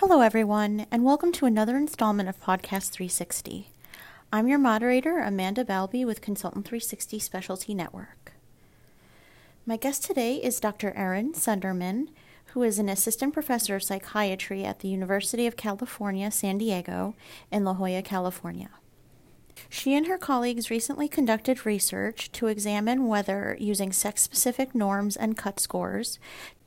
Hello, everyone, and welcome to another installment of Podcast 360. I'm your moderator, Amanda Balby with Consultant 360 Specialty Network. My guest today is Dr. Erin Sundermann, who is an assistant professor of psychiatry at the University of California, San Diego, in La Jolla, California. She and her colleagues recently conducted research to examine whether using sex specific norms and CUT scores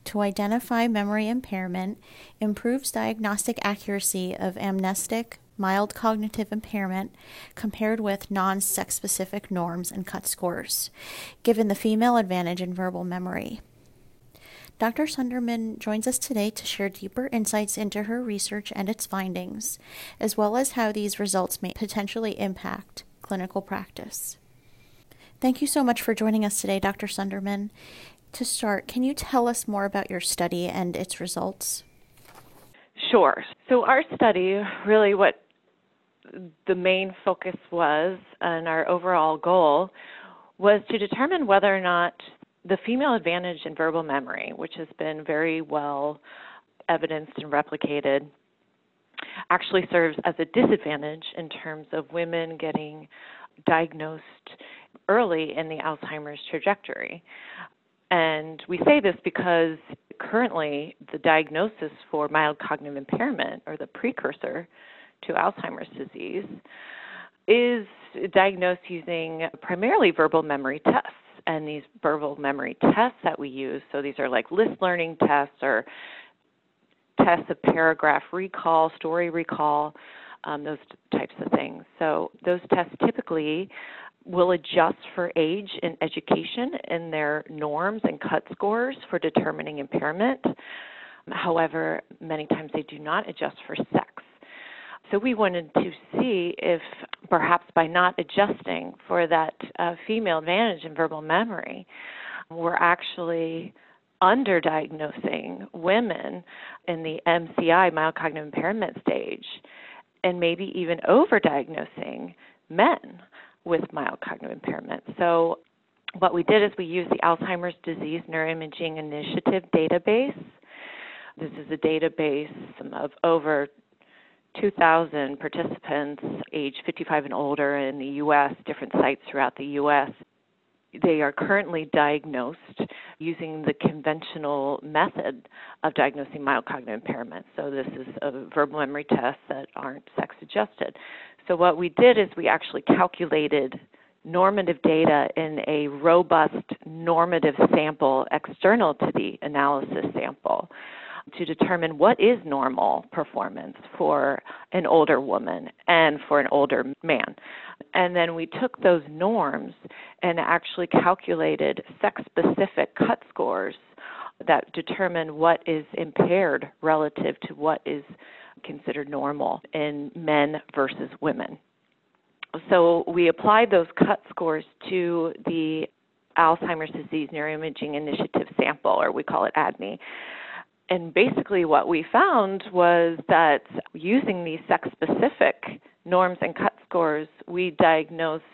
to identify memory impairment improves diagnostic accuracy of amnestic mild cognitive impairment compared with non sex specific norms and CUT scores, given the female advantage in verbal memory. Dr. Sundermann joins us today to share deeper insights into her research and its findings, as well as how these results may potentially impact clinical practice. Thank you so much for joining us today, Dr. Sundermann. To start, can you tell us more about your study and its results? Sure. So, our study really what the main focus was and our overall goal was to determine whether or not the female advantage in verbal memory, which has been very well evidenced and replicated, actually serves as a disadvantage in terms of women getting diagnosed early in the Alzheimer's trajectory. And we say this because currently the diagnosis for mild cognitive impairment, or the precursor to Alzheimer's disease, is diagnosed using primarily verbal memory tests and these verbal memory tests that we use. So these are like list learning tests or tests of paragraph recall, story recall, um, those types of things. So those tests typically will adjust for age and education in their norms and cut scores for determining impairment. However, many times they do not adjust for sex. So we wanted to see if perhaps by not adjusting for that uh, female advantage in verbal memory, we're actually underdiagnosing women in the MCI, mild cognitive impairment stage, and maybe even overdiagnosing men with mild cognitive impairment. So what we did is we used the Alzheimer's Disease Neuroimaging Initiative database. This is a database of over 2,000 participants age 55 and older in the U.S., different sites throughout the U.S. They are currently diagnosed using the conventional method of diagnosing mild cognitive impairment. So, this is a verbal memory tests that aren't sex adjusted. So, what we did is we actually calculated normative data in a robust normative sample external to the analysis sample to determine what is normal performance for an older woman and for an older man. And then we took those norms and actually calculated sex specific cut scores that determine what is impaired relative to what is considered normal in men versus women. So we applied those cut scores to the Alzheimer's Disease Neuroimaging Initiative sample, or we call it ADNI and basically what we found was that using these sex specific norms and cut scores, we diagnosed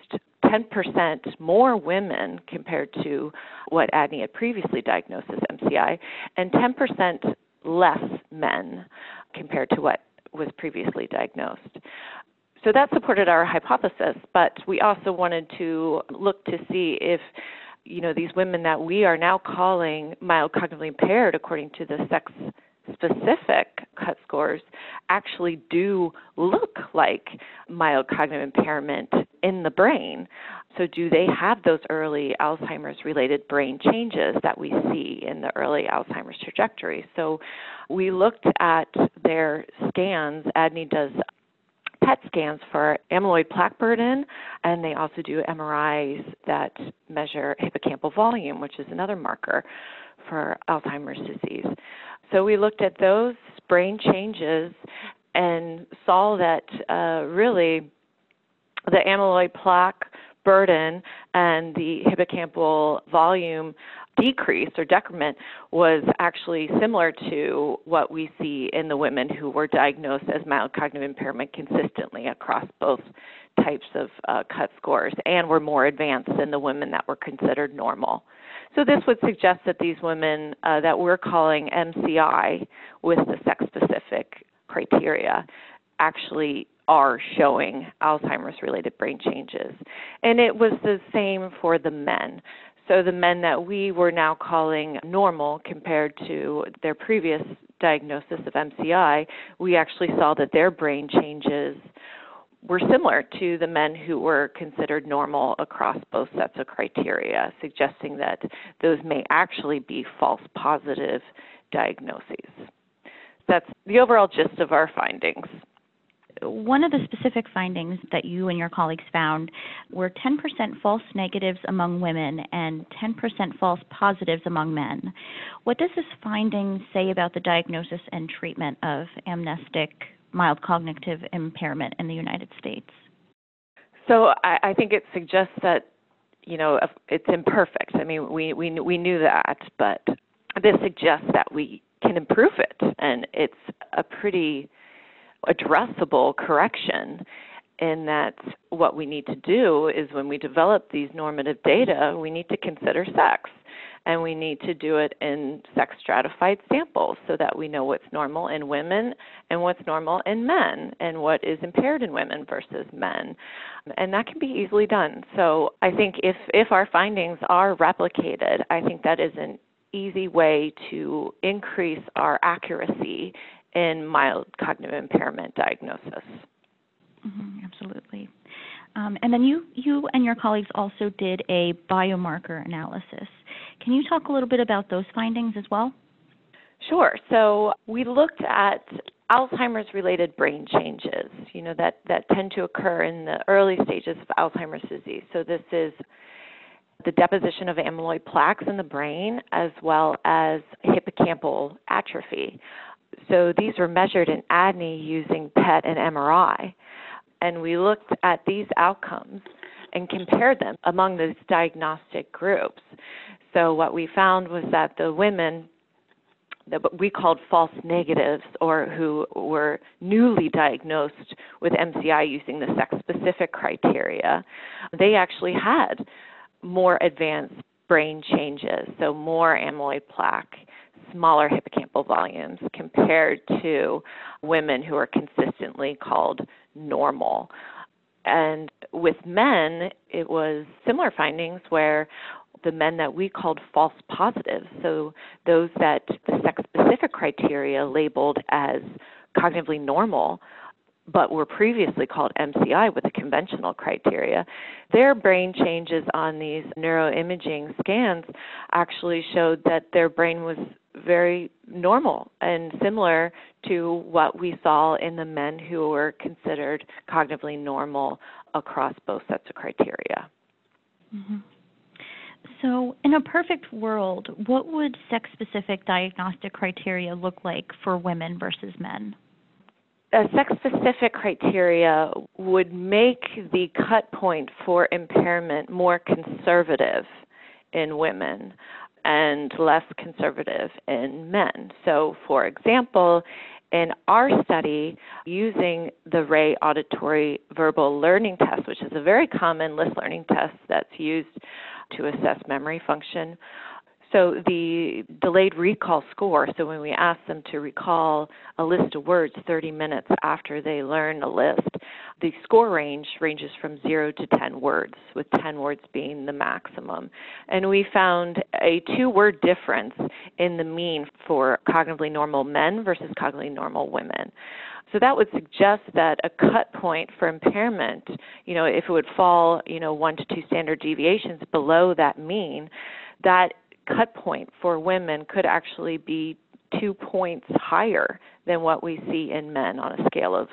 10% more women compared to what ADNI had previously diagnosed as MCI, and 10% less men compared to what was previously diagnosed. So that supported our hypothesis, but we also wanted to look to see if you know these women that we are now calling mild cognitively impaired according to the sex specific cut scores actually do look like mild cognitive impairment in the brain. So, do they have those early Alzheimer's related brain changes that we see in the early Alzheimer's trajectory? So, we looked at their scans. ADNI does PET scans for amyloid plaque burden, and they also do MRIs that measure hippocampal volume, which is another marker for Alzheimer's disease. So we looked at those brain changes and saw that uh, really the amyloid plaque burden and the hippocampal volume decrease or decrement was actually similar to what we see in the women who were diagnosed as mild cognitive impairment consistently across both types of uh, cut scores and were more advanced than the women that were considered normal. So this would suggest that these women uh, that we're calling MCI with the sex specific criteria actually are showing Alzheimer's related brain changes. And it was the same for the men. So the men that we were now calling normal compared to their previous diagnosis of MCI, we actually saw that their brain changes were similar to the men who were considered normal across both sets of criteria, suggesting that those may actually be false positive diagnoses. That's the overall gist of our findings one of the specific findings that you and your colleagues found were 10% false negatives among women and 10% false positives among men. What does this finding say about the diagnosis and treatment of amnestic mild cognitive impairment in the United States? So I, I think it suggests that you know it's imperfect. I mean, we we we knew that, but this suggests that we can improve it, and it's a pretty addressable correction in that what we need to do is when we develop these normative data, we need to consider sex. And we need to do it in sex stratified samples so that we know what's normal in women and what's normal in men and what is impaired in women versus men. And that can be easily done. So I think if, if our findings are replicated, I think that is an easy way to increase our accuracy in mild cognitive impairment diagnosis. Mm-hmm, absolutely. Um, and then you, you and your colleagues also did a biomarker analysis. Can you talk a little bit about those findings as well? Sure. So we looked at Alzheimer's related brain changes, you know, that, that tend to occur in the early stages of Alzheimer's disease. So this is the deposition of amyloid plaques in the brain as well as hippocampal atrophy. So these were measured in ADNI using PET and MRI. And we looked at these outcomes and compared them among those diagnostic groups. So what we found was that the women that we called false negatives or who were newly diagnosed with MCI using the sex specific criteria, they actually had more advanced brain changes, so more amyloid plaque smaller hippocampal volumes compared to women who are consistently called normal. And with men, it was similar findings where the men that we called false positives, so those that the sex specific criteria labeled as cognitively normal, but were previously called MCI with the conventional criteria, their brain changes on these neuroimaging scans actually showed that their brain was very normal and similar to what we saw in the men who were considered cognitively normal across both sets of criteria. Mm-hmm. So, in a perfect world, what would sex specific diagnostic criteria look like for women versus men? A sex specific criteria would make the cut point for impairment more conservative in women and less conservative in men. So, for example, in our study, using the Rey Auditory Verbal Learning Test, which is a very common list learning test that's used to assess memory function, so the delayed recall score, so when we ask them to recall a list of words 30 minutes after they learn a list, the score range ranges from 0 to 10 words, with 10 words being the maximum. And we found a two word difference in the mean for cognitively normal men versus cognitively normal women. So that would suggest that a cut point for impairment, you know, if it would fall, you know, one to two standard deviations below that mean, that cut point for women could actually be two points higher than what we see in men on a scale of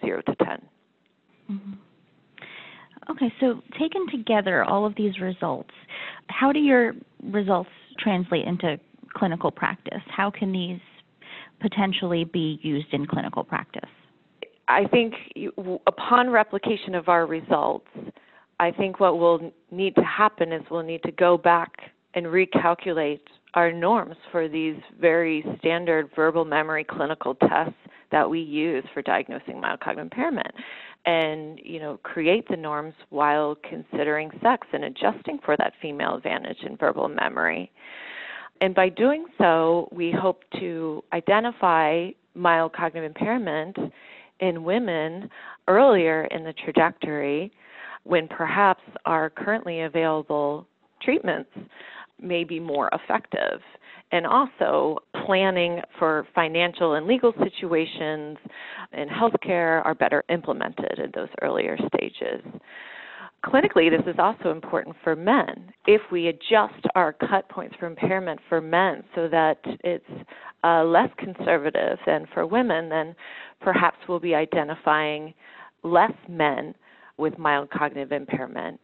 0 to 10. Mm-hmm. Okay, so taken together, all of these results, how do your results translate into clinical practice? How can these potentially be used in clinical practice? I think upon replication of our results, I think what will need to happen is we'll need to go back and recalculate our norms for these very standard verbal memory clinical tests that we use for diagnosing mild cognitive impairment and you know create the norms while considering sex and adjusting for that female advantage in verbal memory. And by doing so we hope to identify mild cognitive impairment in women earlier in the trajectory when perhaps our currently available treatments may be more effective. And also, planning for financial and legal situations in healthcare are better implemented in those earlier stages. Clinically, this is also important for men. If we adjust our cut points for impairment for men so that it's uh, less conservative than for women, then perhaps we'll be identifying less men with mild cognitive impairment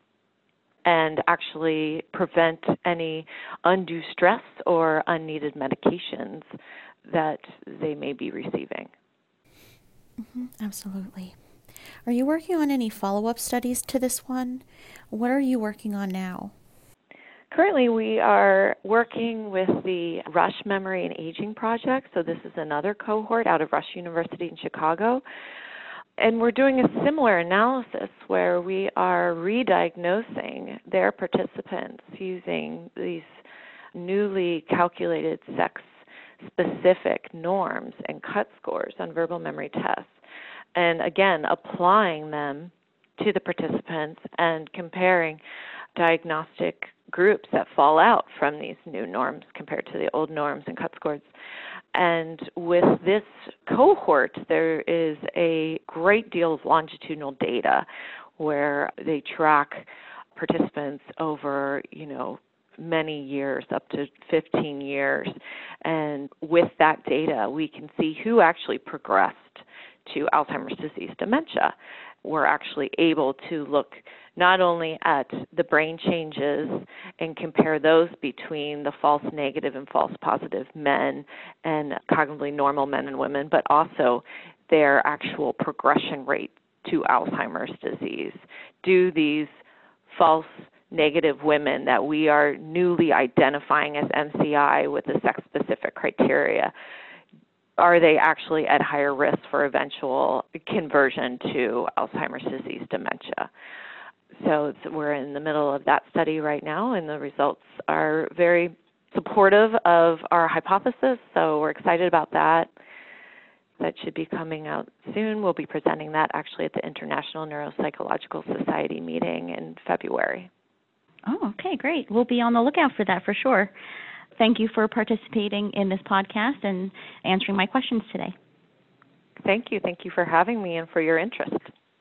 and actually prevent any undue stress or unneeded medications that they may be receiving. Mm-hmm, absolutely. Are you working on any follow up studies to this one? What are you working on now? Currently, we are working with the Rush Memory and Aging Project. So, this is another cohort out of Rush University in Chicago. And we're doing a similar analysis where we are re-diagnosing their participants using these newly calculated sex specific norms and cut scores on verbal memory tests and again applying them to the participants and comparing diagnostic groups that fall out from these new norms compared to the old norms and cut scores. And with this cohort, there is a great deal of longitudinal data where they track participants over, you know, many years, up to 15 years. And with that data, we can see who actually progressed to Alzheimer's disease dementia. We're actually able to look not only at the brain changes and compare those between the false negative and false positive men and cognitively normal men and women, but also their actual progression rate to Alzheimer's disease. Do these false negative women that we are newly identifying as MCI with the sex specific criteria are they actually at higher risk for eventual conversion to Alzheimer's disease dementia? So we're in the middle of that study right now, and the results are very supportive of our hypothesis. So we're excited about that. That should be coming out soon. We'll be presenting that actually at the International Neuropsychological Society meeting in February. Oh, okay, great. We'll be on the lookout for that for sure. Thank you for participating in this podcast and answering my questions today. Thank you. Thank you for having me and for your interest.